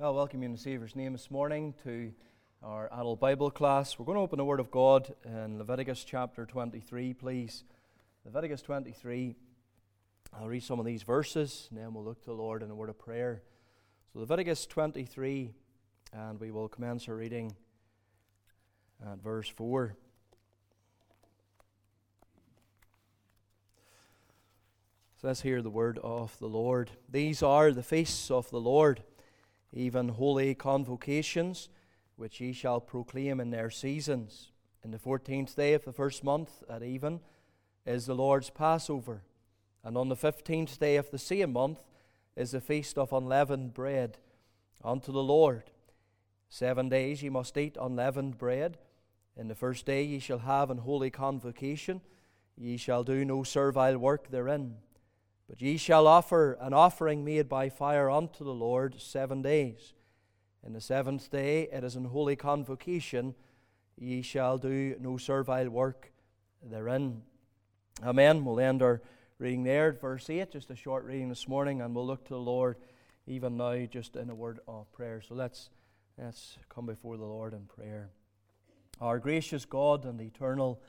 Well, welcome you in the Saviour's name this morning to our adult Bible class. We're going to open the Word of God in Leviticus chapter 23, please. Leviticus 23. I'll read some of these verses and then we'll look to the Lord in a word of prayer. So, Leviticus 23, and we will commence our reading at verse 4. So let's hear the word of the Lord. These are the feasts of the Lord even holy convocations, which ye shall proclaim in their seasons. In the fourteenth day of the first month at even is the Lord's Passover, and on the fifteenth day of the same month is the feast of unleavened bread unto the Lord. Seven days ye must eat unleavened bread. In the first day ye shall have an holy convocation. Ye shall do no servile work therein. But ye shall offer an offering made by fire unto the Lord seven days. In the seventh day it is an holy convocation. Ye shall do no servile work therein. Amen. We'll end our reading there verse 8, just a short reading this morning, and we'll look to the Lord even now just in a word of prayer. So let's, let's come before the Lord in prayer. Our gracious God and eternal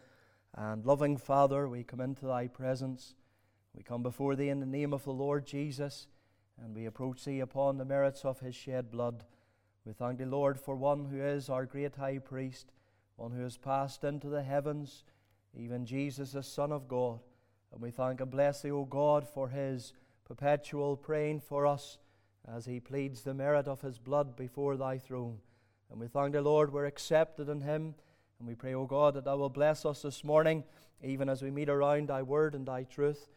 and loving Father, we come into thy presence. We come before thee in the name of the Lord Jesus, and we approach thee upon the merits of his shed blood. We thank thee, Lord, for one who is our great high priest, one who has passed into the heavens, even Jesus, the Son of God. And we thank and bless thee, O God, for his perpetual praying for us as he pleads the merit of his blood before thy throne. And we thank thee, Lord, we're accepted in him. And we pray, O God, that thou will bless us this morning, even as we meet around thy word and thy truth.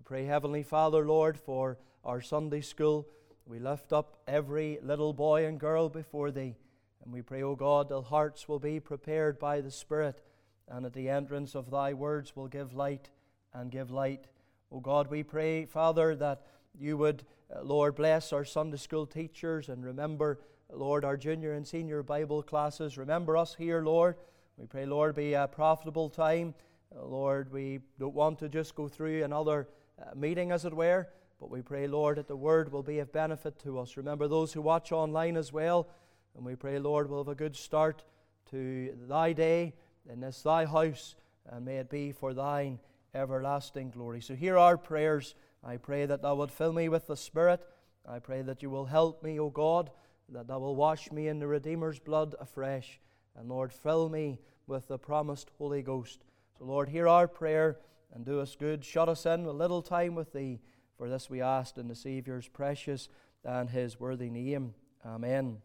We pray, Heavenly Father, Lord, for our Sunday school. We lift up every little boy and girl before Thee. And we pray, O God, that hearts will be prepared by the Spirit, and at the entrance of Thy words will give light and give light. O God, we pray, Father, that you would, uh, Lord, bless our Sunday school teachers and remember, Lord, our junior and senior Bible classes. Remember us here, Lord. We pray, Lord, be a profitable time. Lord, we don't want to just go through another uh, meeting, as it were. But we pray, Lord, that the word will be of benefit to us. Remember those who watch online as well. And we pray, Lord, we'll have a good start to thy day in this thy house, and may it be for thine everlasting glory. So hear our prayers. I pray that thou wilt fill me with the Spirit. I pray that you will help me, O God, that thou will wash me in the Redeemer's blood afresh. And Lord, fill me with the promised Holy Ghost. So, Lord, hear our prayer and do us good. Shut us in a little time with Thee. For this we ask in the Saviour's precious and His worthy name. Amen.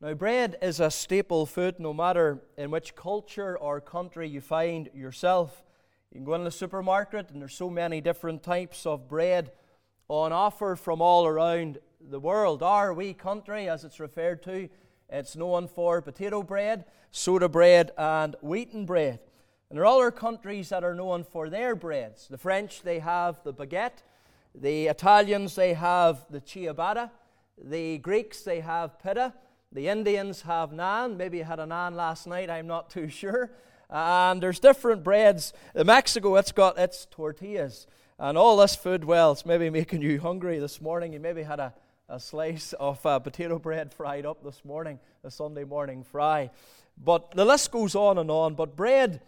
Now, bread is a staple food no matter in which culture or country you find yourself. You can go in the supermarket, and there's so many different types of bread on offer from all around the world. Our wee country, as it's referred to, it's known for potato bread, soda bread, and wheaten bread. And there are other countries that are known for their breads. The French, they have the baguette. The Italians, they have the ciabatta. The Greeks, they have pita. The Indians have naan. Maybe you had a naan last night, I'm not too sure. And there's different breads. In Mexico, it's got its tortillas. And all this food, well, it's maybe making you hungry this morning. You maybe had a, a slice of uh, potato bread fried up this morning, a Sunday morning fry. But the list goes on and on. But bread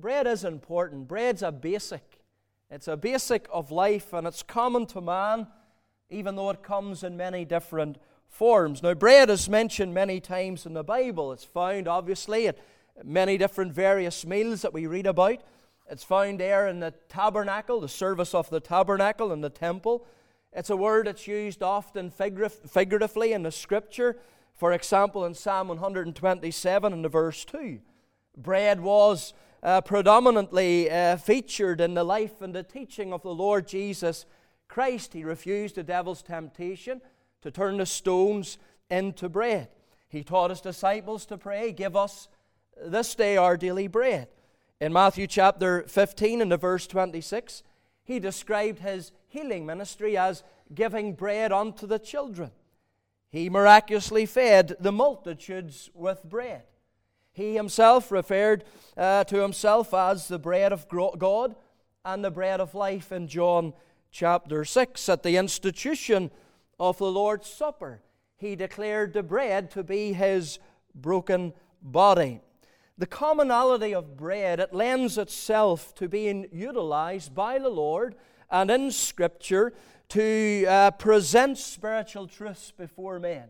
bread is important. Bread's a basic. It's a basic of life, and it's common to man, even though it comes in many different forms. Now, bread is mentioned many times in the Bible. It's found, obviously, at many different various meals that we read about. It's found there in the tabernacle, the service of the tabernacle in the temple. It's a word that's used often figuratively in the scripture. For example, in Psalm 127 in the verse 2, bread was uh, predominantly uh, featured in the life and the teaching of the Lord Jesus Christ. He refused the devil's temptation to turn the stones into bread. He taught his disciples to pray, Give us this day our daily bread. In Matthew chapter 15 and the verse 26, he described his healing ministry as giving bread unto the children. He miraculously fed the multitudes with bread. He himself referred uh, to himself as the bread of God and the bread of life in John chapter 6. At the institution of the Lord's Supper, he declared the bread to be his broken body. The commonality of bread, it lends itself to being utilized by the Lord and in Scripture to uh, present spiritual truths before men.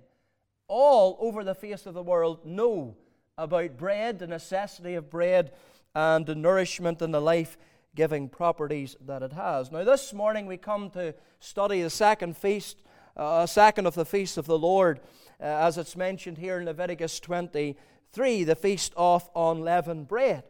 All over the face of the world know about bread, the necessity of bread, and the nourishment and the life giving properties that it has. Now, this morning we come to study the second feast, uh, second of the feasts of the Lord, uh, as it's mentioned here in Leviticus 23, the feast of unleavened bread.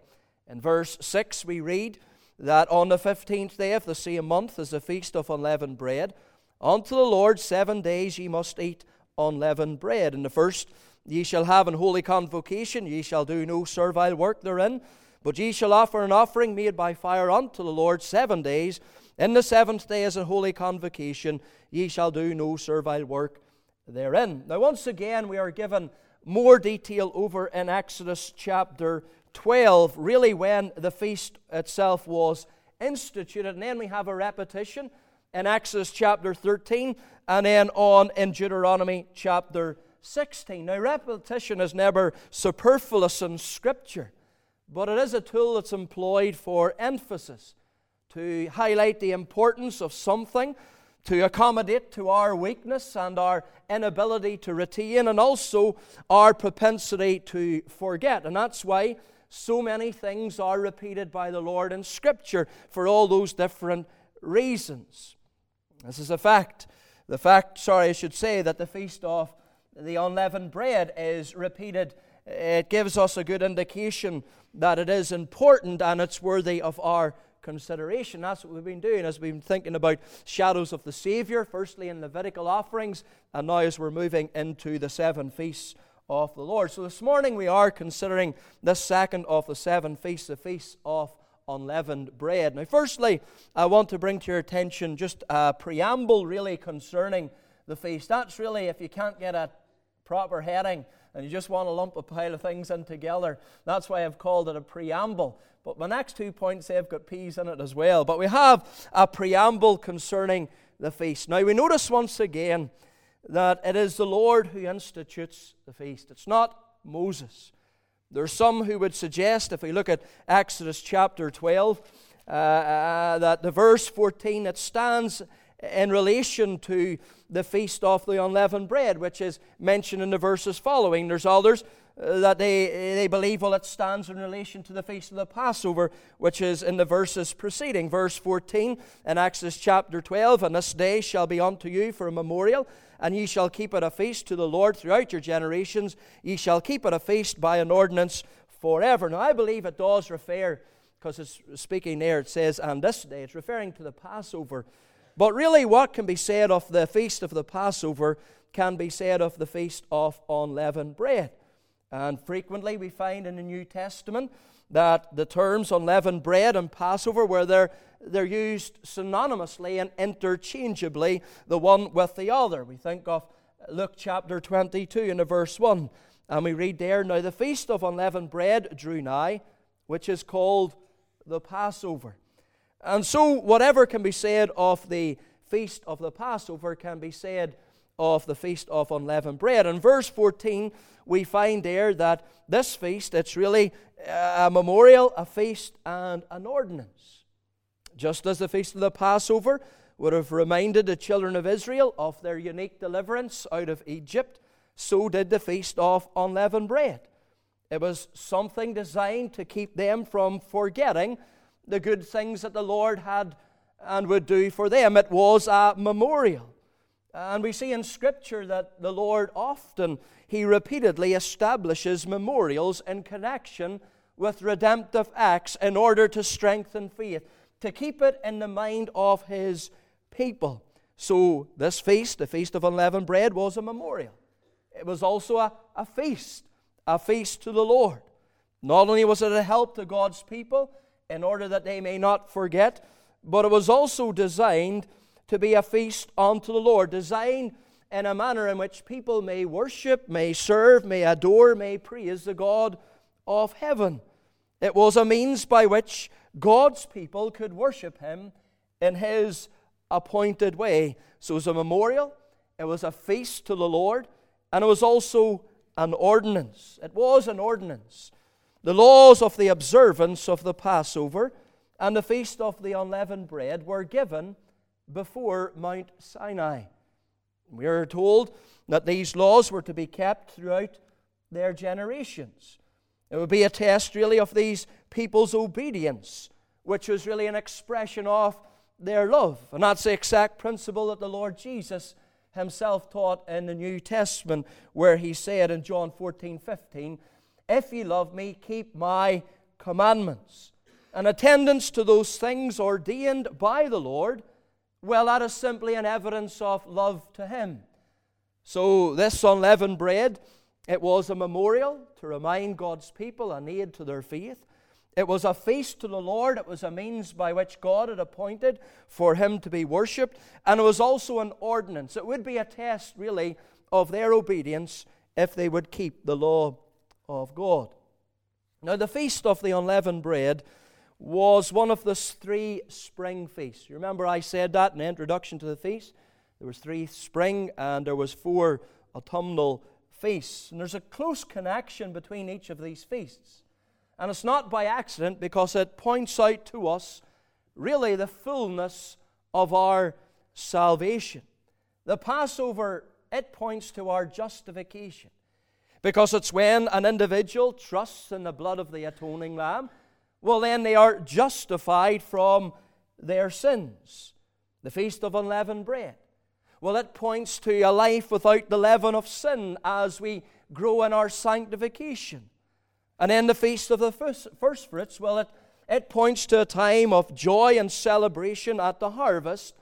In verse 6, we read that on the 15th day of the same month is the feast of unleavened bread. Unto the Lord seven days ye must eat unleavened bread. In the first ye shall have an holy convocation, ye shall do no servile work therein. But ye shall offer an offering made by fire unto the Lord seven days. In the seventh day is a holy convocation. Ye shall do no servile work therein. Now, once again, we are given more detail over in Exodus chapter 12, really when the feast itself was instituted. And then we have a repetition in Exodus chapter 13 and then on in Deuteronomy chapter 16. Now, repetition is never superfluous in Scripture but it is a tool that's employed for emphasis, to highlight the importance of something, to accommodate to our weakness and our inability to retain, and also our propensity to forget. And that's why so many things are repeated by the Lord in Scripture for all those different reasons. This is a fact. The fact, sorry, I should say, that the feast of the unleavened bread is repeated it gives us a good indication that it is important and it's worthy of our consideration. That's what we've been doing as we've been thinking about shadows of the Savior, firstly in Levitical offerings, and now as we're moving into the seven feasts of the Lord. So this morning we are considering the second of the seven feasts, the feast of unleavened bread. Now, firstly, I want to bring to your attention just a preamble really concerning the feast. That's really, if you can't get a proper heading, and you just want to lump a pile of things in together. That's why I've called it a preamble. But my next two points, they've got P's in it as well. But we have a preamble concerning the feast. Now we notice once again that it is the Lord who institutes the feast, it's not Moses. There are some who would suggest, if we look at Exodus chapter 12, uh, uh, that the verse 14, it stands in relation to the feast of the unleavened bread, which is mentioned in the verses following. There's others uh, that they, they believe, well, it stands in relation to the feast of the Passover, which is in the verses preceding. Verse 14 in Exodus chapter 12 And this day shall be unto you for a memorial, and ye shall keep it a feast to the Lord throughout your generations. Ye shall keep it a feast by an ordinance forever. Now, I believe it does refer, because it's speaking there, it says, and this day, it's referring to the Passover but really, what can be said of the feast of the Passover can be said of the feast of unleavened bread. And frequently we find in the New Testament that the terms unleavened bread and Passover, where they're, they're used synonymously and interchangeably, the one with the other. We think of Luke chapter 22 in the verse 1, and we read there, Now the feast of unleavened bread drew nigh, which is called the Passover. And so, whatever can be said of the feast of the Passover can be said of the feast of unleavened bread. In verse 14, we find there that this feast, it's really a memorial, a feast, and an ordinance. Just as the feast of the Passover would have reminded the children of Israel of their unique deliverance out of Egypt, so did the feast of unleavened bread. It was something designed to keep them from forgetting the good things that the Lord had and would do for them. It was a memorial. And we see in Scripture that the Lord often, He repeatedly establishes memorials in connection with redemptive acts in order to strengthen faith, to keep it in the mind of His people. So, this feast, the Feast of Unleavened Bread, was a memorial. It was also a, a feast, a feast to the Lord. Not only was it a help to God's people, in order that they may not forget, but it was also designed to be a feast unto the Lord, designed in a manner in which people may worship, may serve, may adore, may praise the God of heaven. It was a means by which God's people could worship Him in His appointed way. So it was a memorial, it was a feast to the Lord, and it was also an ordinance. It was an ordinance. The laws of the observance of the Passover and the feast of the unleavened bread were given before Mount Sinai. We are told that these laws were to be kept throughout their generations. It would be a test, really, of these people's obedience, which was really an expression of their love. And that's the exact principle that the Lord Jesus himself taught in the New Testament, where he said in John 14 15, If ye love me, keep my commandments. And attendance to those things ordained by the Lord, well, that is simply an evidence of love to him. So, this unleavened bread, it was a memorial to remind God's people and aid to their faith. It was a feast to the Lord. It was a means by which God had appointed for him to be worshipped. And it was also an ordinance. It would be a test, really, of their obedience if they would keep the law of God. Now, the feast of the unleavened bread was one of the three spring feasts. You remember I said that in the introduction to the feast? There was three spring and there was four autumnal feasts. And there's a close connection between each of these feasts. And it's not by accident because it points out to us really the fullness of our salvation. The Passover, it points to our justification because it's when an individual trusts in the blood of the atoning lamb, well, then they are justified from their sins. The Feast of Unleavened Bread. Well, it points to a life without the leaven of sin as we grow in our sanctification. And then the Feast of the First, first Fruits, well, it, it points to a time of joy and celebration at the harvest.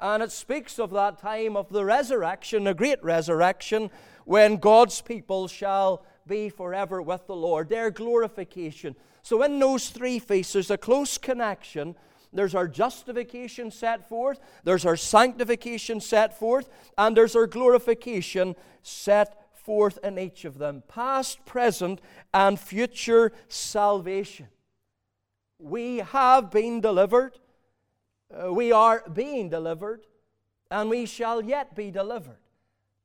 And it speaks of that time of the resurrection, a great resurrection, when God's people shall be forever with the Lord, their glorification. So, in those three feasts, there's a close connection. There's our justification set forth, there's our sanctification set forth, and there's our glorification set forth in each of them past, present, and future salvation. We have been delivered, uh, we are being delivered, and we shall yet be delivered,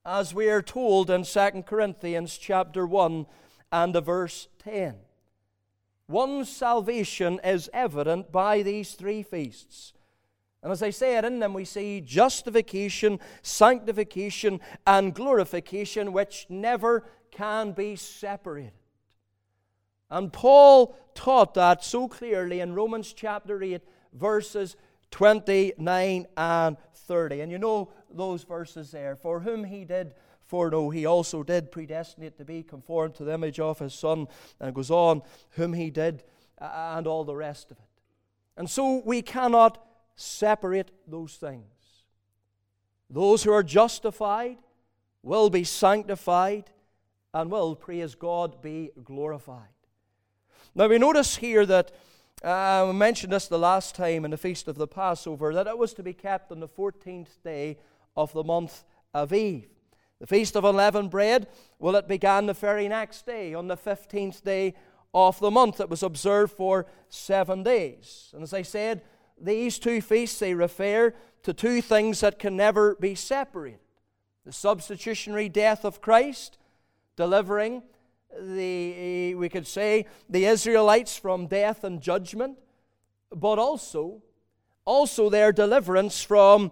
as we are told in 2 Corinthians chapter 1 and the verse 10. One's salvation is evident by these three feasts and as I said, in them we see justification, sanctification, and glorification, which never can be separated. And Paul taught that so clearly in Romans chapter 8, verses 29 and 30. And you know those verses there. For whom he did foreknow, he also did predestinate to be conformed to the image of his Son. And it goes on, whom he did, and all the rest of it. And so we cannot separate those things. Those who are justified will be sanctified and will, praise God, be glorified. Now we notice here that uh, we mentioned this the last time in the feast of the Passover that it was to be kept on the 14th day of the month of Eve. The feast of unleavened bread, well, it began the very next day, on the 15th day of the month. It was observed for seven days. And as I said, these two feasts, they refer to two things that can never be separated the substitutionary death of Christ, delivering the, we could say, the Israelites from death and judgment, but also, also their deliverance from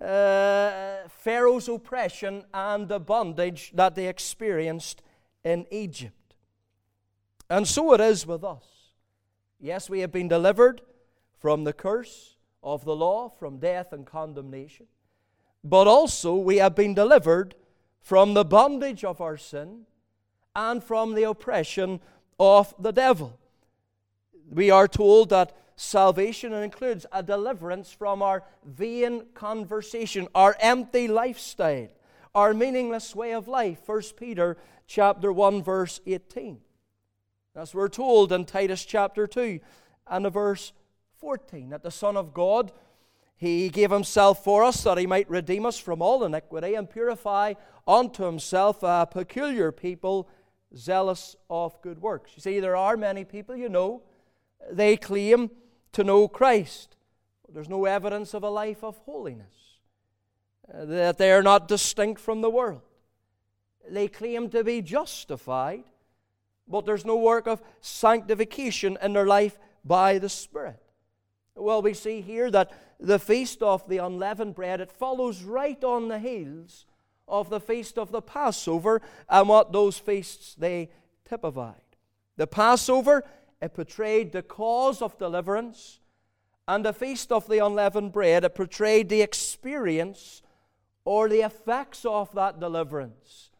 uh, Pharaoh's oppression and the bondage that they experienced in Egypt. And so it is with us. Yes, we have been delivered from the curse of the law, from death and condemnation. But also we have been delivered from the bondage of our sin and from the oppression of the devil. We are told that salvation includes a deliverance from our vain conversation, our empty lifestyle, our meaningless way of life. 1 Peter chapter 1 verse 18. As we're told in Titus chapter 2 and the verse 14 that the Son of God, He gave Himself for us that He might redeem us from all iniquity and purify unto Himself a peculiar people zealous of good works. You see, there are many people, you know, they claim to know Christ. There's no evidence of a life of holiness, uh, that they are not distinct from the world. they claim to be justified, but there's no work of sanctification in their life by the Spirit. Well, we see here that the feast of the unleavened bread, it follows right on the heels of the feast of the Passover and what those feasts they typified. The Passover, it portrayed the cause of deliverance, and the feast of the unleavened bread, it portrayed the experience or the effects of that deliverance.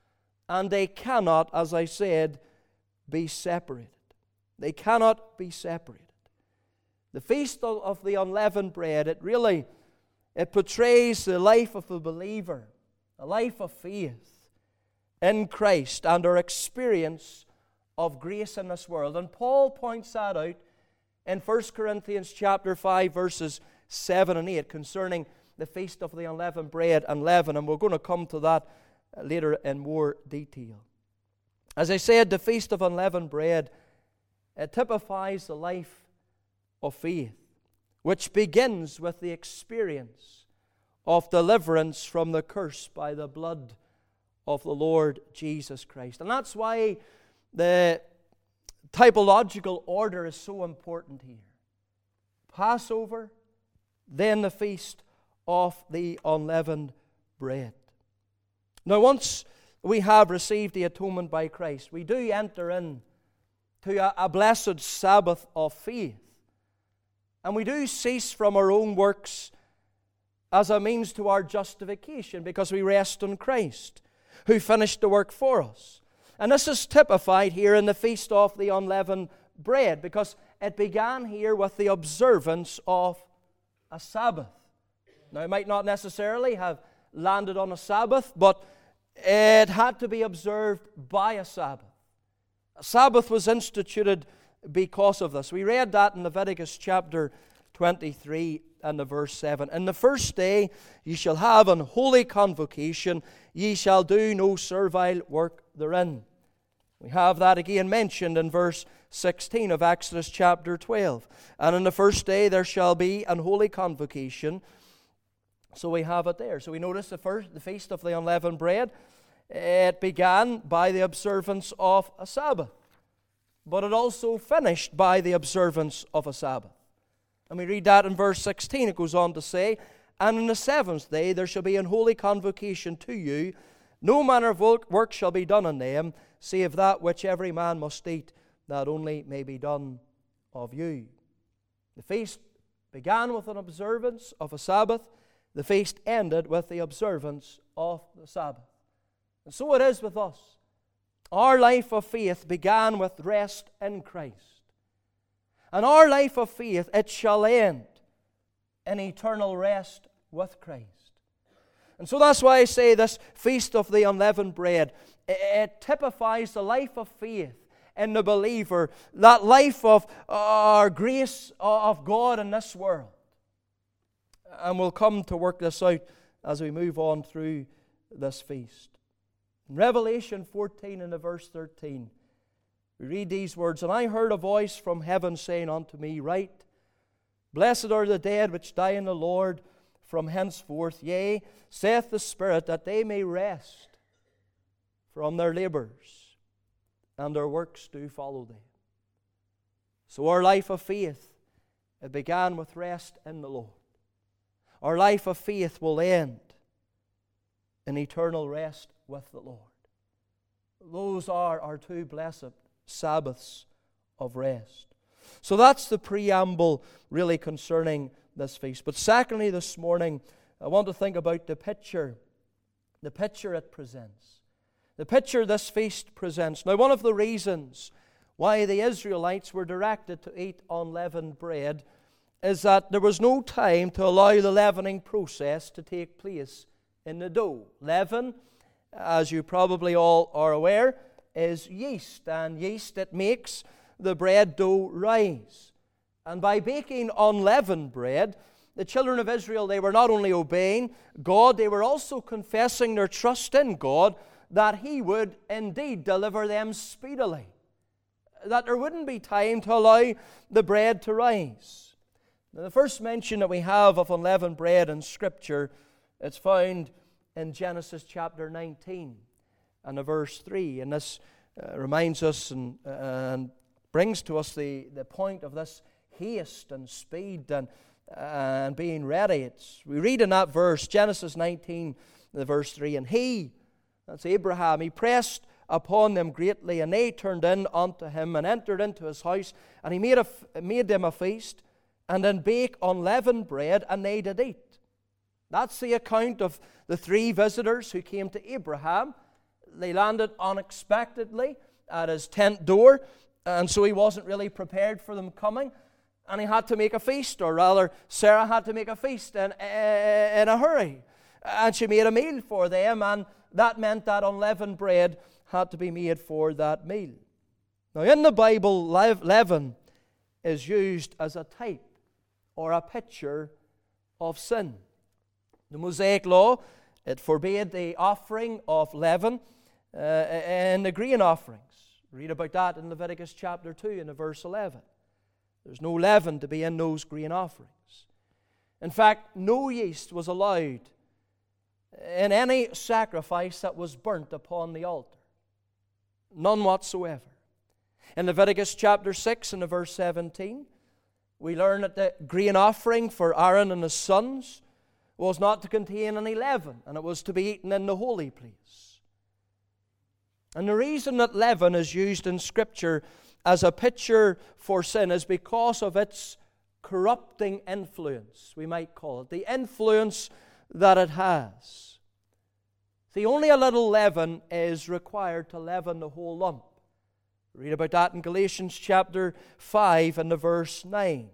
And they cannot, as I said, be separated. They cannot be separated. The feast of the unleavened bread, it really it portrays the life of a believer, a life of faith in Christ and our experience of grace in this world. And Paul points that out in 1 Corinthians chapter 5 verses 7 and 8 concerning the feast of the unleavened bread and leaven and we're going to come to that later in more detail. As I said, the feast of unleavened bread it typifies the life of faith, which begins with the experience of deliverance from the curse by the blood of the Lord Jesus Christ. And that's why the typological order is so important here Passover, then the feast of the unleavened bread. Now, once we have received the atonement by Christ, we do enter in to a, a blessed Sabbath of faith and we do cease from our own works as a means to our justification because we rest on Christ, who finished the work for us. And this is typified here in the feast of the unleavened bread because it began here with the observance of a Sabbath. Now, it might not necessarily have landed on a Sabbath, but it had to be observed by a Sabbath. A Sabbath was instituted because of this. We read that in Leviticus chapter 23 and the verse 7. In the first day ye shall have an holy convocation, ye shall do no servile work therein. We have that again mentioned in verse 16 of Exodus chapter 12. And in the first day there shall be an holy convocation. So we have it there. So we notice the first the feast of the unleavened bread. It began by the observance of a Sabbath but it also finished by the observance of a Sabbath. And we read that in verse 16. It goes on to say, And on the seventh day there shall be an holy convocation to you. No manner of work shall be done on them, save that which every man must eat, that only may be done of you. The feast began with an observance of a Sabbath. The feast ended with the observance of the Sabbath. And so it is with us. Our life of faith began with rest in Christ. And our life of faith, it shall end in eternal rest with Christ. And so that's why I say this feast of the unleavened bread, it typifies the life of faith in the believer, that life of our grace of God in this world. And we'll come to work this out as we move on through this feast. Revelation 14 and the verse 13, we read these words And I heard a voice from heaven saying unto me, Write, Blessed are the dead which die in the Lord from henceforth, yea, saith the Spirit, that they may rest from their labors, and their works do follow them. So our life of faith, it began with rest in the Lord. Our life of faith will end in eternal rest with the Lord. Those are our two blessed Sabbaths of rest. So that's the preamble really concerning this feast. But secondly, this morning, I want to think about the picture, the picture it presents. The picture this feast presents. Now, one of the reasons why the Israelites were directed to eat unleavened bread is that there was no time to allow the leavening process to take place in the dough. Leaven as you probably all are aware, is yeast, and yeast it makes the bread dough rise. And by baking unleavened bread, the children of Israel, they were not only obeying God, they were also confessing their trust in God that He would indeed deliver them speedily. That there wouldn't be time to allow the bread to rise. Now, the first mention that we have of unleavened bread in Scripture, it's found in Genesis chapter 19. And the verse 3. And this uh, reminds us and, and brings to us the, the point of this haste and speed and, and being ready. It's, we read in that verse, Genesis 19, the verse 3, and he, that's Abraham, he pressed upon them greatly, and they turned in unto him and entered into his house, and he made, a, made them a feast, and then bake unleavened bread, and they did eat. That's the account of the three visitors who came to Abraham. They landed unexpectedly at his tent door, and so he wasn't really prepared for them coming. And he had to make a feast, or rather, Sarah had to make a feast in, eh, in a hurry. And she made a meal for them, and that meant that unleavened bread had to be made for that meal. Now, in the Bible, leaven is used as a type or a picture of sin. The Mosaic Law, it forbade the offering of leaven uh, in the grain offerings. Read about that in Leviticus chapter 2 in verse 11. There's no leaven to be in those grain offerings. In fact, no yeast was allowed in any sacrifice that was burnt upon the altar. None whatsoever. In Leviticus chapter 6 and verse 17, we learn that the grain offering for Aaron and his sons was not to contain any leaven, and it was to be eaten in the holy place. And the reason that leaven is used in Scripture as a picture for sin is because of its corrupting influence, we might call it, the influence that it has. See, only a little leaven is required to leaven the whole lump. Read about that in Galatians chapter 5 and the verse 9.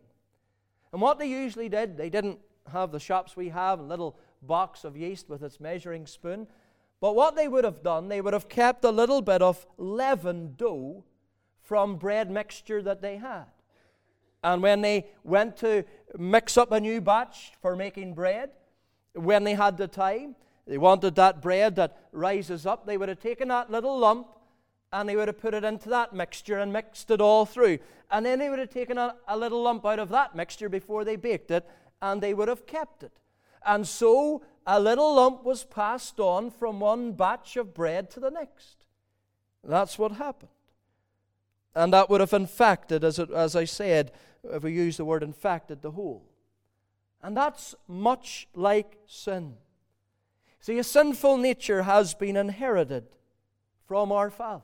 And what they usually did, they didn't have the shops we have, a little box of yeast with its measuring spoon. But what they would have done, they would have kept a little bit of leavened dough from bread mixture that they had. And when they went to mix up a new batch for making bread, when they had the time, they wanted that bread that rises up. They would have taken that little lump and they would have put it into that mixture and mixed it all through. And then they would have taken a, a little lump out of that mixture before they baked it and they would have kept it. And so a little lump was passed on from one batch of bread to the next. That's what happened. And that would have infected, as, it, as I said, if we use the word infected, the whole. And that's much like sin. See, a sinful nature has been inherited from our fathers.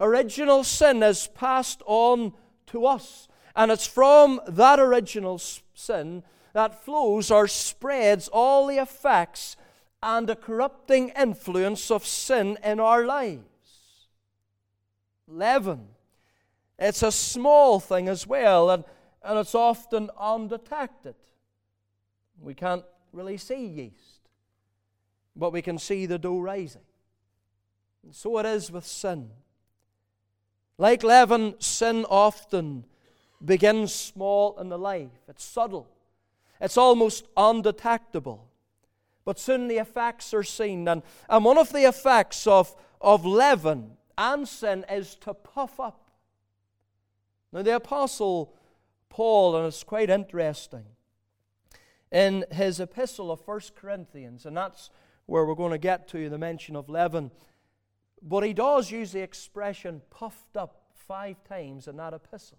Original sin is passed on to us, and it's from that original sin that flows or spreads all the effects and the corrupting influence of sin in our lives. Leaven. It's a small thing as well, and, and it's often undetected. We can't really see yeast but we can see the dough rising. And so it is with sin. Like leaven, sin often begins small in the life. It's subtle, it's almost undetectable. But soon the effects are seen. And, and one of the effects of, of leaven and sin is to puff up. Now, the Apostle Paul, and it's quite interesting, in his epistle of 1 Corinthians, and that's where we're going to get to the mention of leaven. But he does use the expression puffed up five times in that epistle.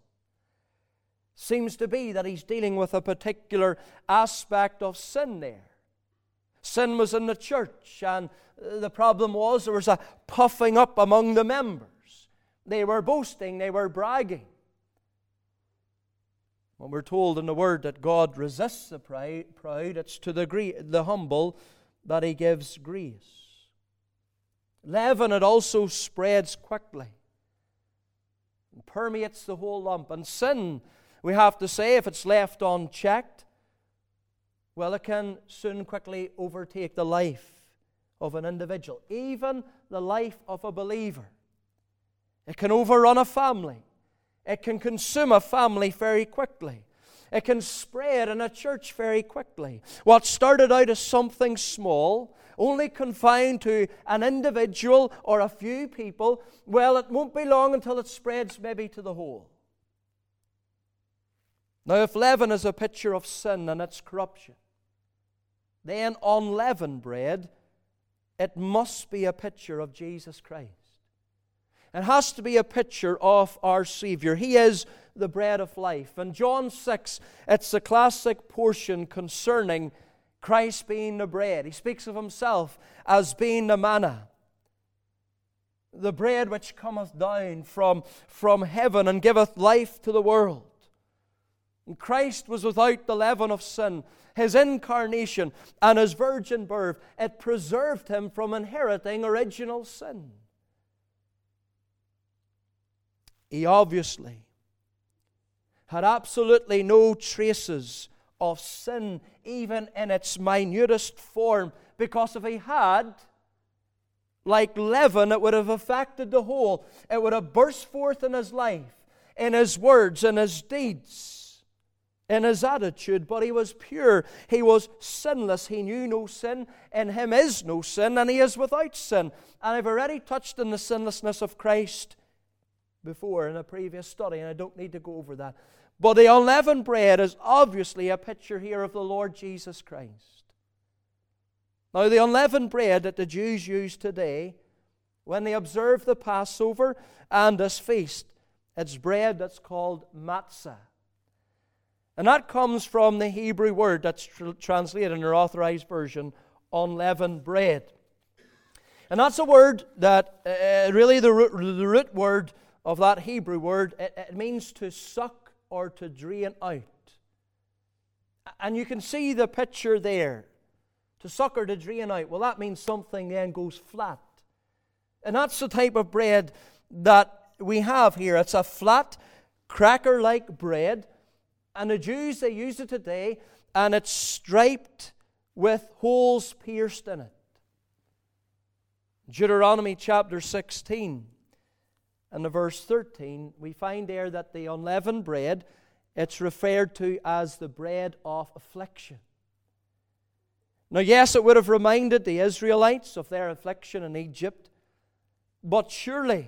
Seems to be that he's dealing with a particular aspect of sin there. Sin was in the church, and the problem was there was a puffing up among the members. They were boasting, they were bragging. When we're told in the Word that God resists the proud, it's to the, the humble that he gives grace. Leaven, it also spreads quickly and permeates the whole lump. And sin, we have to say, if it's left unchecked, well, it can soon quickly overtake the life of an individual, even the life of a believer. It can overrun a family. It can consume a family very quickly. It can spread in a church very quickly. What started out as something small, only confined to an individual or a few people, well, it won't be long until it spreads maybe to the whole. Now, if leaven is a picture of sin and its corruption, then unleavened bread it must be a picture of Jesus Christ. It has to be a picture of our Savior. He is the bread of life. And John 6, it's a classic portion concerning Christ being the bread. He speaks of himself as being the manna, the bread which cometh down from, from heaven and giveth life to the world. And Christ was without the leaven of sin. His incarnation and his virgin birth, it preserved him from inheriting original sin. He obviously had absolutely no traces of sin, even in its minutest form, because if he had, like leaven, it would have affected the whole. It would have burst forth in his life, in his words, in his deeds, in his attitude. But he was pure. He was sinless. He knew no sin. In him is no sin, and he is without sin. And I've already touched on the sinlessness of Christ before in a previous study, and I don't need to go over that. But the unleavened bread is obviously a picture here of the Lord Jesus Christ. Now, the unleavened bread that the Jews use today, when they observe the Passover and this feast, it's bread that's called matzah. And that comes from the Hebrew word that's tr- translated in our authorized version, unleavened bread. And that's a word that, uh, really, the root, the root word of that Hebrew word, it, it means to suck or to drain out. And you can see the picture there. To suck or to drain out. Well, that means something then goes flat. And that's the type of bread that we have here. It's a flat, cracker like bread. And the Jews, they use it today, and it's striped with holes pierced in it. Deuteronomy chapter 16 and the verse 13, we find there that the unleavened bread, it's referred to as the bread of affliction. Now, yes, it would have reminded the Israelites of their affliction in Egypt, but surely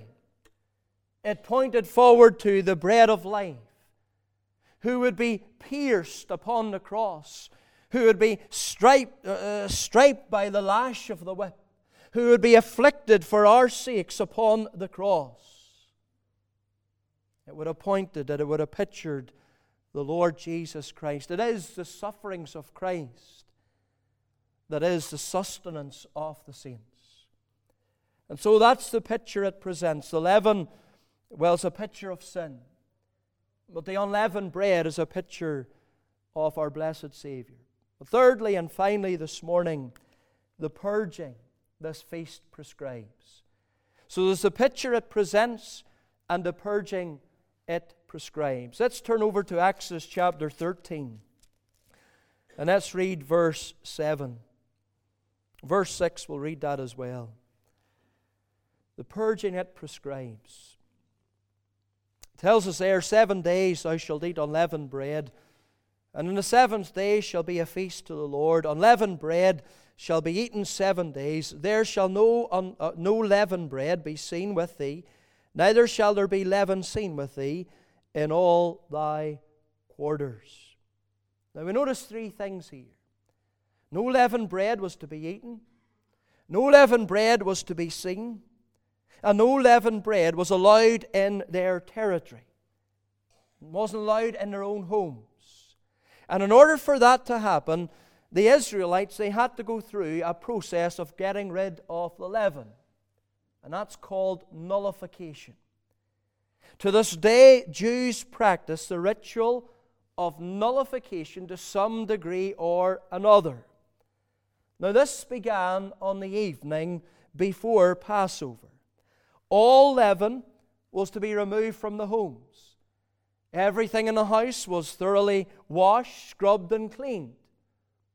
it pointed forward to the bread of life, who would be pierced upon the cross, who would be striped, uh, uh striped by the lash of the whip, who would be afflicted for our sakes upon the cross. It would have pointed that it would have pictured the Lord Jesus Christ. It is the sufferings of Christ that is the sustenance of the saints. And so that's the picture it presents. The leaven, well, it's a picture of sin. But the unleavened bread is a picture of our blessed Savior. But thirdly and finally, this morning, the purging this feast prescribes. So there's the picture it presents and the purging it prescribes. Let's turn over to Exodus chapter 13. And let's read verse 7. Verse 6, we'll read that as well. The purging it prescribes. Tells us there, seven days thou shalt eat unleavened bread, and in the seventh day shall be a feast to the Lord. Unleavened bread shall be eaten seven days. There shall no, un, uh, no leavened bread be seen with thee neither shall there be leaven seen with thee in all thy quarters. Now we notice three things here. No leavened bread was to be eaten, no leavened bread was to be seen, and no leavened bread was allowed in their territory. It wasn't allowed in their own homes. And in order for that to happen, the Israelites they had to go through a process of getting rid of the leaven and that's called nullification. To this day, Jews practice the ritual of nullification to some degree or another. Now, this began on the evening before Passover. All leaven was to be removed from the homes. Everything in the house was thoroughly washed, scrubbed, and cleaned.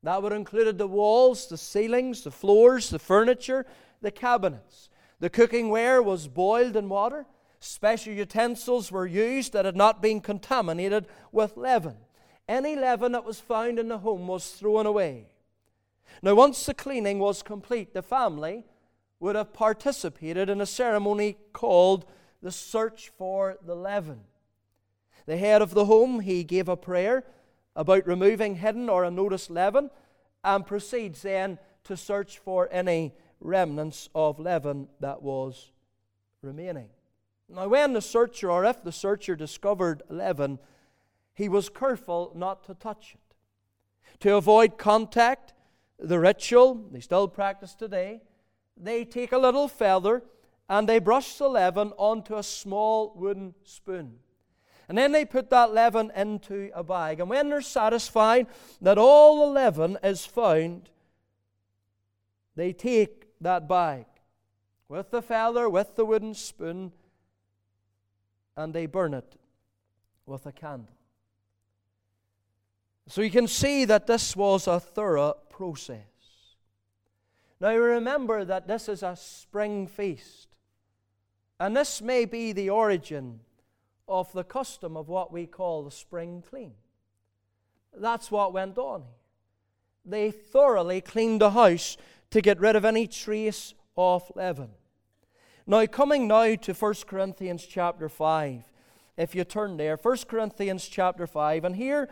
That would include the walls, the ceilings, the floors, the furniture, the cabinets. The cooking ware was boiled in water. Special utensils were used that had not been contaminated with leaven. Any leaven that was found in the home was thrown away. Now, once the cleaning was complete, the family would have participated in a ceremony called the search for the leaven. The head of the home, he gave a prayer about removing hidden or unnoticed leaven and proceeds then to search for any remnants of leaven that was remaining. Now, when the searcher, or if the searcher discovered leaven, he was careful not to touch it. To avoid contact, the ritual, they still practice today, they take a little feather and they brush the leaven onto a small wooden spoon. And then they put that leaven into a bag. And when they're satisfied that all the leaven is found, they take that bag with the feather, with the wooden spoon, and they burn it with a candle. So you can see that this was a thorough process. Now remember that this is a spring feast, and this may be the origin of the custom of what we call the spring clean. That's what went on here. They thoroughly cleaned the house to get rid of any trace of leaven. Now, coming now to 1 Corinthians chapter 5, if you turn there, 1 Corinthians chapter 5, and here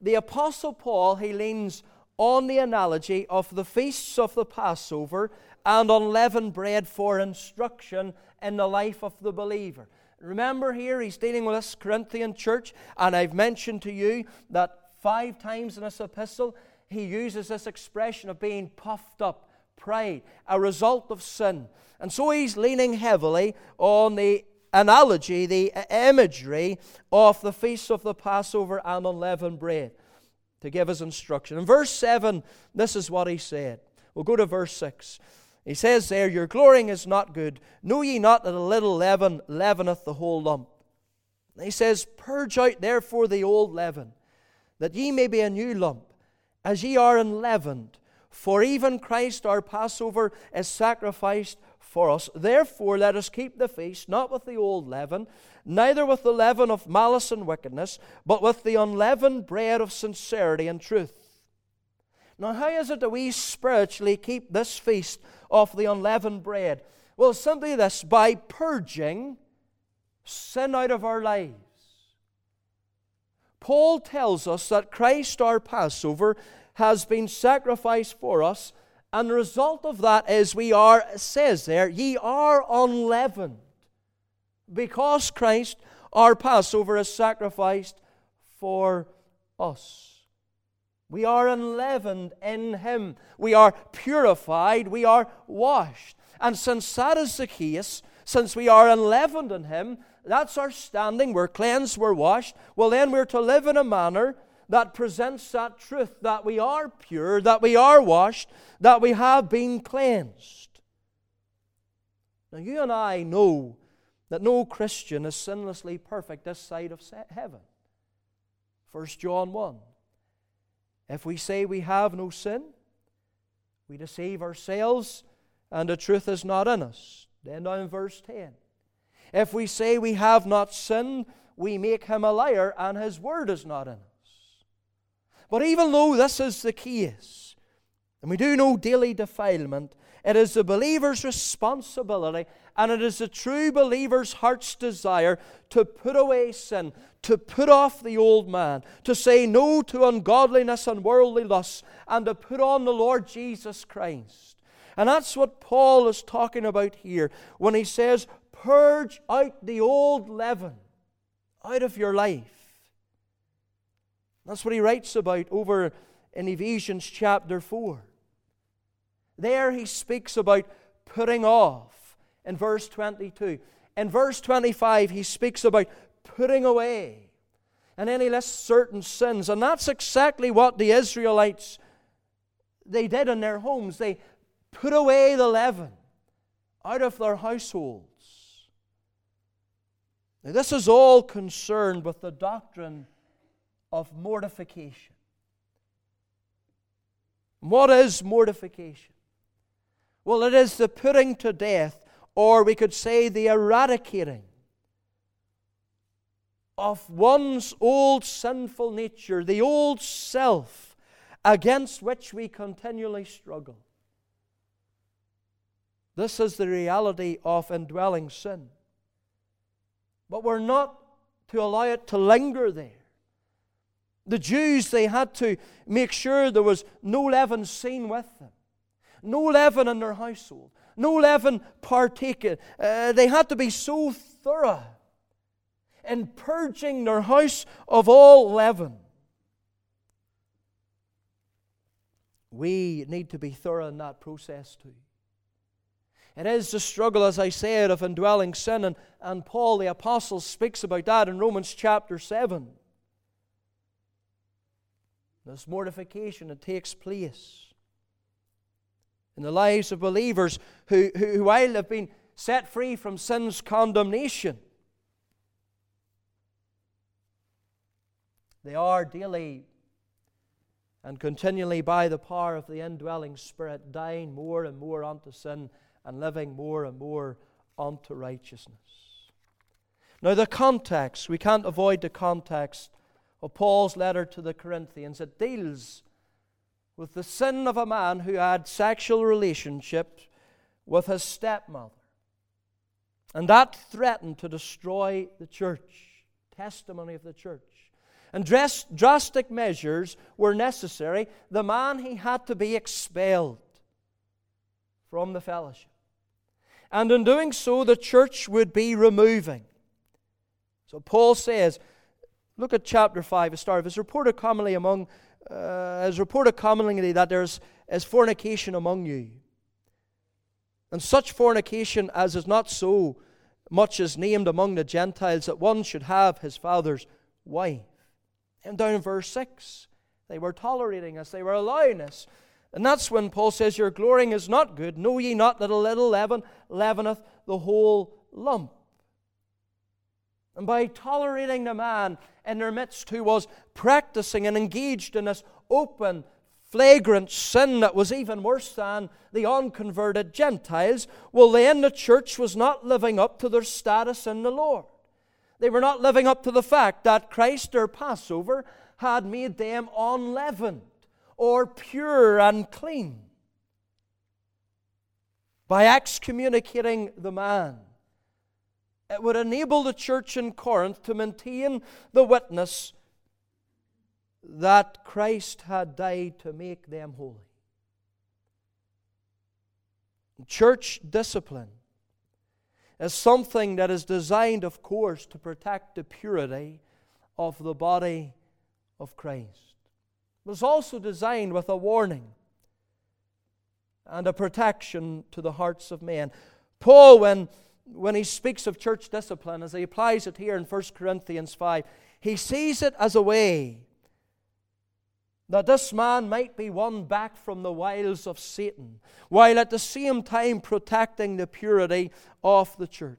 the Apostle Paul, he leans on the analogy of the feasts of the Passover and unleavened bread for instruction in the life of the believer. Remember here, he's dealing with this Corinthian church, and I've mentioned to you that five times in this epistle, he uses this expression of being puffed up, pride, a result of sin. And so he's leaning heavily on the analogy, the imagery of the feast of the Passover and unleavened bread to give his instruction. In verse 7, this is what he said. We'll go to verse 6. He says there, Your glorying is not good. Know ye not that a little leaven leaveneth the whole lump? He says, Purge out therefore the old leaven, that ye may be a new lump, as ye are unleavened. For even Christ our Passover is sacrificed for us. Therefore, let us keep the feast, not with the old leaven, neither with the leaven of malice and wickedness, but with the unleavened bread of sincerity and truth. Now, how is it that we spiritually keep this feast of the unleavened bread? Well, simply this by purging sin out of our lives. Paul tells us that Christ, our Passover, has been sacrificed for us, and the result of that is we are, says there, ye are unleavened. Because Christ, our Passover, is sacrificed for us. We are unleavened in Him. We are purified. We are washed. And since that is the case, since we are unleavened in Him, that's our standing. We're cleansed, we're washed. Well, then we're to live in a manner that presents that truth that we are pure, that we are washed, that we have been cleansed. Now, you and I know that no Christian is sinlessly perfect this side of heaven. 1 John 1. If we say we have no sin, we deceive ourselves and the truth is not in us. Then down in verse 10. If we say we have not sinned, we make him a liar and his word is not in us. But even though this is the case, and we do know daily defilement, it is the believer's responsibility and it is the true believer's heart's desire to put away sin, to put off the old man, to say no to ungodliness and worldly lusts, and to put on the Lord Jesus Christ. And that's what Paul is talking about here when he says, Purge out the old leaven out of your life. That's what he writes about over in Ephesians chapter 4. There he speaks about putting off in verse 22. In verse 25, he speaks about putting away. And then he lists certain sins. And that's exactly what the Israelites they did in their homes. They put away the leaven out of their households. Now, this is all concerned with the doctrine of mortification. What is mortification? Well, it is the putting to death, or we could say the eradicating of one's old sinful nature, the old self against which we continually struggle. This is the reality of indwelling sin. But we're not to allow it to linger there. The Jews, they had to make sure there was no leaven seen with them. no leaven in their household, no leaven partaken. Uh, they had to be so thorough in purging their house of all leaven. We need to be thorough in that process too. It is the struggle, as I said, of indwelling sin, and, and Paul the Apostle speaks about that in Romans chapter 7. This mortification that takes place in the lives of believers who, who, who while have been set free from sin's condemnation, they are daily and continually by the power of the indwelling Spirit dying more and more unto sin and living more and more unto righteousness. Now, the context, we can't avoid the context of Paul's letter to the Corinthians. It deals with the sin of a man who had sexual relationships with his stepmother. And that threatened to destroy the church, testimony of the church. And drastic measures were necessary. The man, he had to be expelled from the fellowship. And in doing so, the church would be removing. So Paul says, look at chapter 5, a start of his reported commonly among uh, is reported commonly that there is, is fornication among you. And such fornication as is not so much as named among the Gentiles that one should have his father's wife. And down in verse 6, they were tolerating us, they were allowing us. And that's when Paul says, Your glorying is not good. Know ye not that a little leaven leaveneth the whole lump? And by tolerating the man in their midst who was practicing and engaged in this open, flagrant sin that was even worse than the unconverted Gentiles, well, then the church was not living up to their status in the Lord. They were not living up to the fact that Christ, their Passover, had made them unleavened or pure and clean. By excommunicating the man, it would enable the church in Corinth to maintain the witness that Christ had died to make them holy. Church discipline is something that is designed, of course, to protect the purity of the body of Christ It was also designed with a warning and a protection to the hearts of men. Paul, when, when he speaks of church discipline, as he applies it here in 1 Corinthians 5, he sees it as a way that this man might be won back from the wiles of Satan, while at the same time protecting the purity of the church.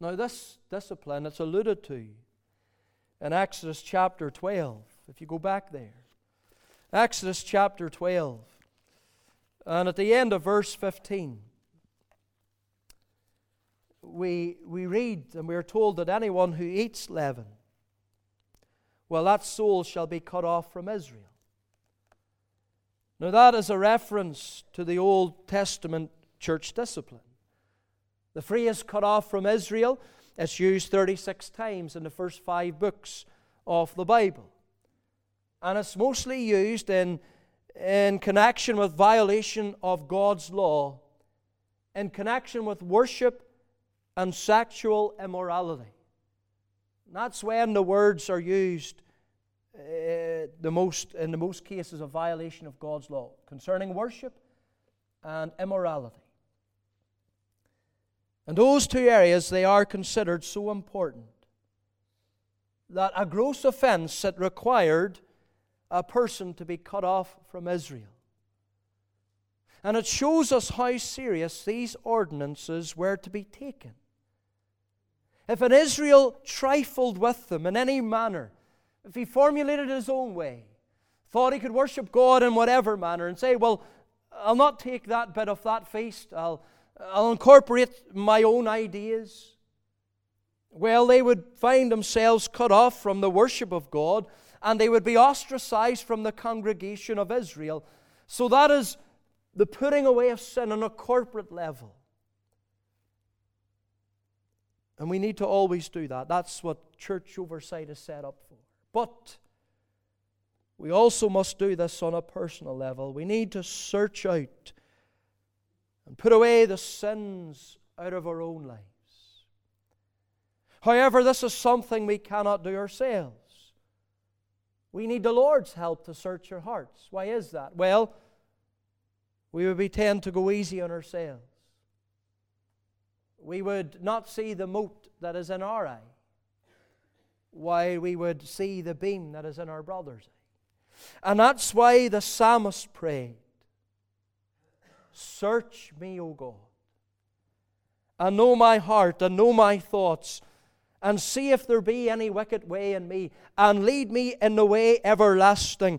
Now, this discipline, it's alluded to in Exodus chapter 12. If you go back there, Exodus chapter 12. And at the end of verse 15, we, we read and we are told that anyone who eats leaven, well, that soul shall be cut off from Israel. Now, that is a reference to the Old Testament church discipline. The phrase cut off from Israel it's used 36 times in the first five books of the Bible. And it's mostly used in, in connection with violation of God's law, in connection with worship and sexual immorality. That's when the words are used uh, the most, in the most cases of violation of God's law concerning worship and immorality. And those two areas, they are considered so important that a gross offense that required a person to be cut off from Israel. And it shows us how serious these ordinances were to be taken. If an Israel trifled with them in any manner, if he formulated his own way, thought he could worship God in whatever manner, and say, Well, I'll not take that bit of that feast, I'll, I'll incorporate my own ideas. Well, they would find themselves cut off from the worship of God and they would be ostracized from the congregation of Israel. So that is the putting away of sin on a corporate level. And we need to always do that. That's what church oversight is set up for. But we also must do this on a personal level. We need to search out and put away the sins out of our own lives. However, this is something we cannot do ourselves. We need the Lord's help to search our hearts. Why is that? Well, we would be tend to go easy on ourselves. We would not see the mote that is in our eye, while we would see the beam that is in our brother's eye. And that's why the psalmist prayed Search me, O God, and know my heart, and know my thoughts and see if there be any wicked way in me, and lead me in the way everlasting.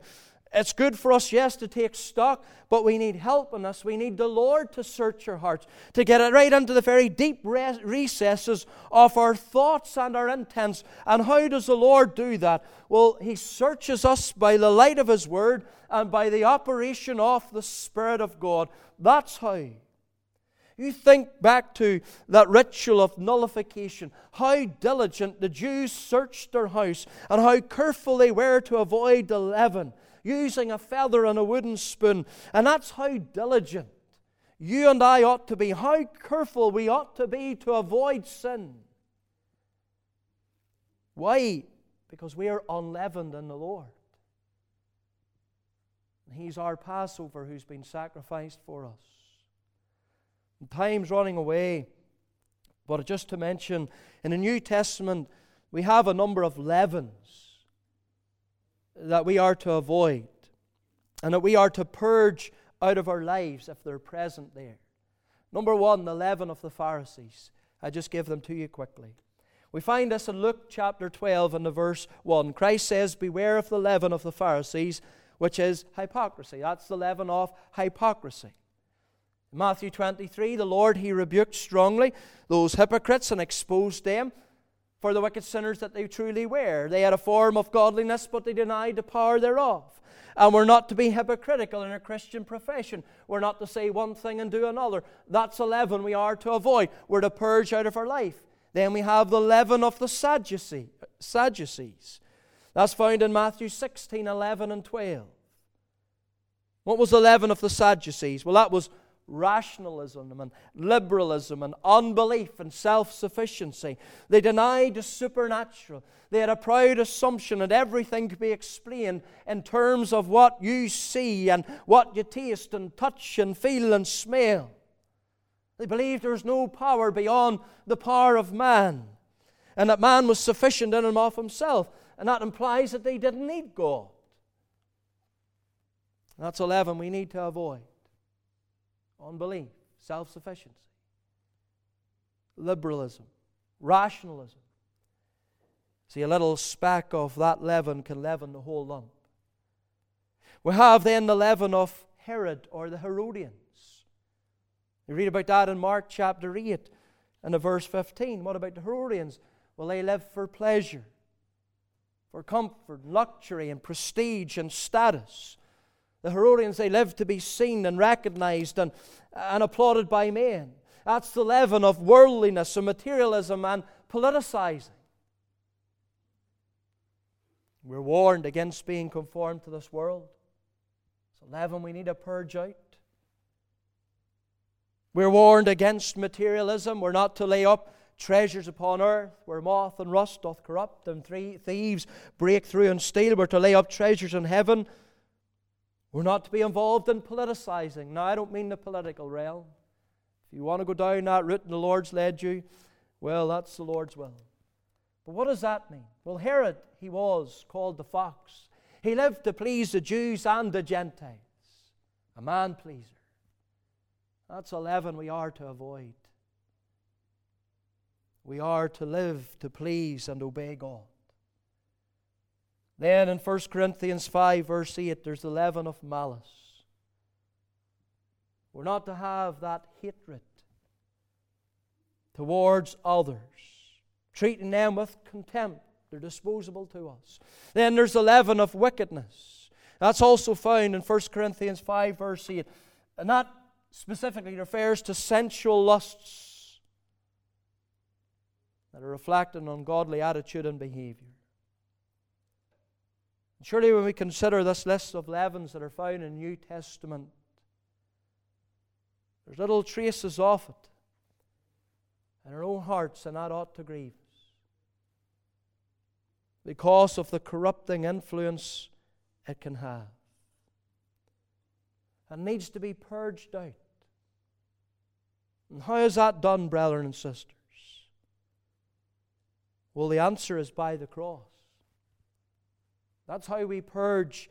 It's good for us, yes, to take stock, but we need help in this. We need the Lord to search our hearts, to get it right into the very deep recesses of our thoughts and our intents. And how does the Lord do that? Well, He searches us by the light of His Word and by the operation of the Spirit of God. That's how. You think back to that ritual of nullification, how diligent the Jews searched their house and how careful they were to avoid the leaven, using a feather and a wooden spoon. And that's how diligent you and I ought to be, how careful we ought to be to avoid sin. Why? Because we are unleavened in the Lord. He's our Passover who's been sacrificed for us. Time's running away. But just to mention, in the New Testament, we have a number of leavens that we are to avoid and that we are to purge out of our lives if they're present there. Number one, the leaven of the Pharisees. I just give them to you quickly. We find this in Luke chapter 12 and the verse 1. Christ says, Beware of the leaven of the Pharisees, which is hypocrisy. That's the leaven of hypocrisy. In Matthew 23, the Lord, He rebuked strongly those hypocrites and exposed them for the wicked sinners that they truly were. They had a form of godliness, but they denied the power thereof. And we're not to be hypocritical in a Christian profession. We're not to say one thing and do another. That's a leaven we are to avoid. We're to purge out of our life. Then we have the leaven of the Sadducees. Sadducees. That's found in Matthew 16, 11, and 12. What was the leaven of the Sadducees? Well, that was rationalism and liberalism and unbelief and self sufficiency. They denied the supernatural. They had a proud assumption that everything could be explained in terms of what you see and what you taste and touch and feel and smell. They believed there was no power beyond the power of man and that man was sufficient in and of himself. And that implies that they didn't need God. That's 11 we need to avoid unbelief, self sufficiency, liberalism, rationalism. See, a little speck of that leaven can leaven the whole lump. We have then the leaven of Herod or the Herodians. You read about that in Mark chapter 8 and the verse 15. What about the Herodians? Well, they live for pleasure, for comfort, luxury, and prestige and status. The Herodians, they lived to be seen and recognized and, and applauded by men. That's the leaven of worldliness and materialism and politicizing. We're warned against being conformed to this world. It's a leaven we need to purge out. We're warned against materialism. We're not to lay up treasures upon earth where moth and rust doth corrupt and thieves break through and steal. We're to lay up treasures in heaven we're not to be involved in politicizing. Now, I don't mean the political realm. If you want to go down that route and the Lord's led you, well, that's the Lord's will. But what does that mean? Well, Herod, he was called the fox. He lived to please the Jews and the Gentiles, a man pleaser. That's 11 we are to avoid. We are to live to please and obey God. Then in 1 Corinthians 5, verse 8, there's the leaven of malice. We're not to have that hatred towards others, treating them with contempt. They're disposable to us. Then there's the leaven of wickedness. That's also found in 1 Corinthians 5, verse 8. And that specifically refers to sensual lusts that are reflecting on godly attitude and behavior. Surely, when we consider this list of leavens that are found in the New Testament, there's little traces of it in our own hearts, and that ought to grieve us. Because of the corrupting influence it can have. It needs to be purged out. And how is that done, brethren and sisters? Well, the answer is by the cross. That's how we purge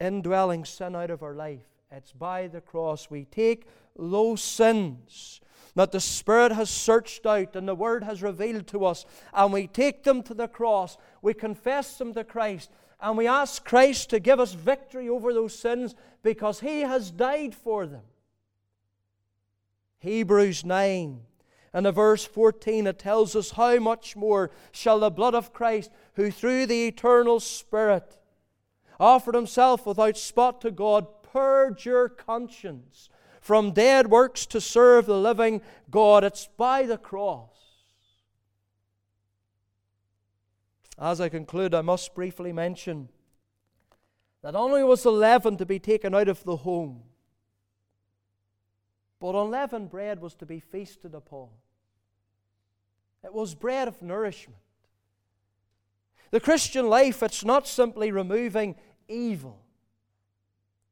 indwelling sin out of our life. It's by the cross. We take those sins that the Spirit has searched out and the Word has revealed to us, and we take them to the cross. We confess them to Christ, and we ask Christ to give us victory over those sins because He has died for them. Hebrews 9 and in verse 14 it tells us how much more shall the blood of Christ, who through the eternal Spirit offered himself without spot to God, purge your conscience from dead works to serve the living God. It's by the cross. As I conclude, I must briefly mention that only was the leaven to be taken out of the home, but unleavened bread was to be feasted upon. It was bread of nourishment. The Christian life, it's not simply removing evil.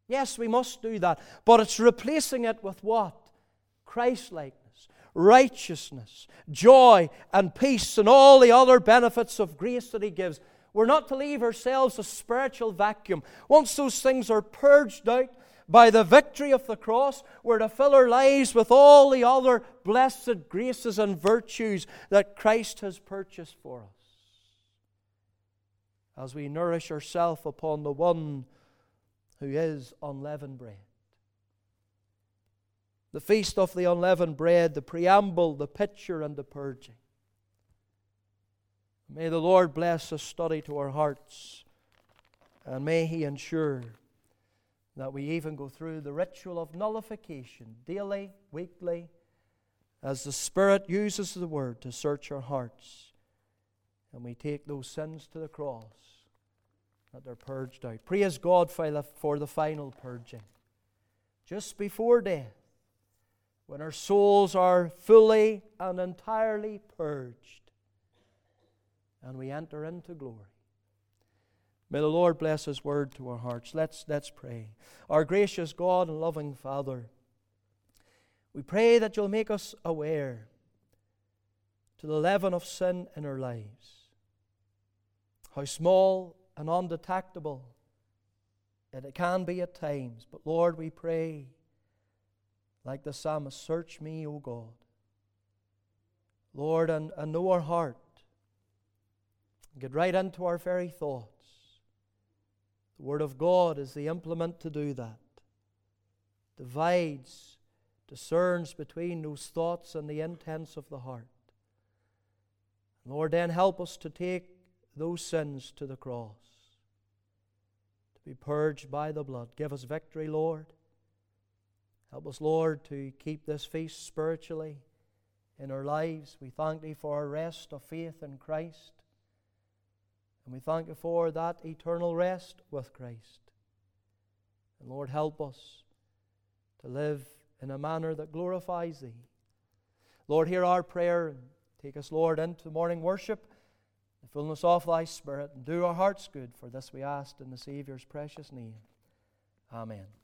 Yes, we must do that, but it's replacing it with what? Christ likeness, righteousness, joy, and peace, and all the other benefits of grace that He gives. We're not to leave ourselves a spiritual vacuum. Once those things are purged out, by the victory of the cross, we're to fill our lives with all the other blessed graces and virtues that Christ has purchased for us. As we nourish ourselves upon the one who is unleavened bread. The feast of the unleavened bread, the preamble, the picture, and the purging. May the Lord bless a study to our hearts, and may He ensure that we even go through the ritual of nullification daily, weekly, as the Spirit uses the Word to search our hearts. And we take those sins to the cross that they're purged out. Praise God for the final purging. Just before death, when our souls are fully and entirely purged, and we enter into glory. May the Lord bless His word to our hearts. Let's, let's pray. Our gracious God and loving Father, we pray that you'll make us aware to the leaven of sin in our lives. How small and undetectable that it can be at times. But Lord, we pray, like the psalmist, search me, O God. Lord, and, and know our heart. Get right into our very thoughts. The Word of God is the implement to do that. Divides, discerns between those thoughts and the intents of the heart. Lord, then help us to take those sins to the cross, to be purged by the blood. Give us victory, Lord. Help us, Lord, to keep this feast spiritually in our lives. We thank Thee for our rest of faith in Christ. And we thank you for that eternal rest with Christ. And Lord, help us to live in a manner that glorifies Thee. Lord, hear our prayer and take us, Lord, into morning worship, the fullness of Thy Spirit, and do our hearts good. For this we ask in the Saviour's precious name. Amen.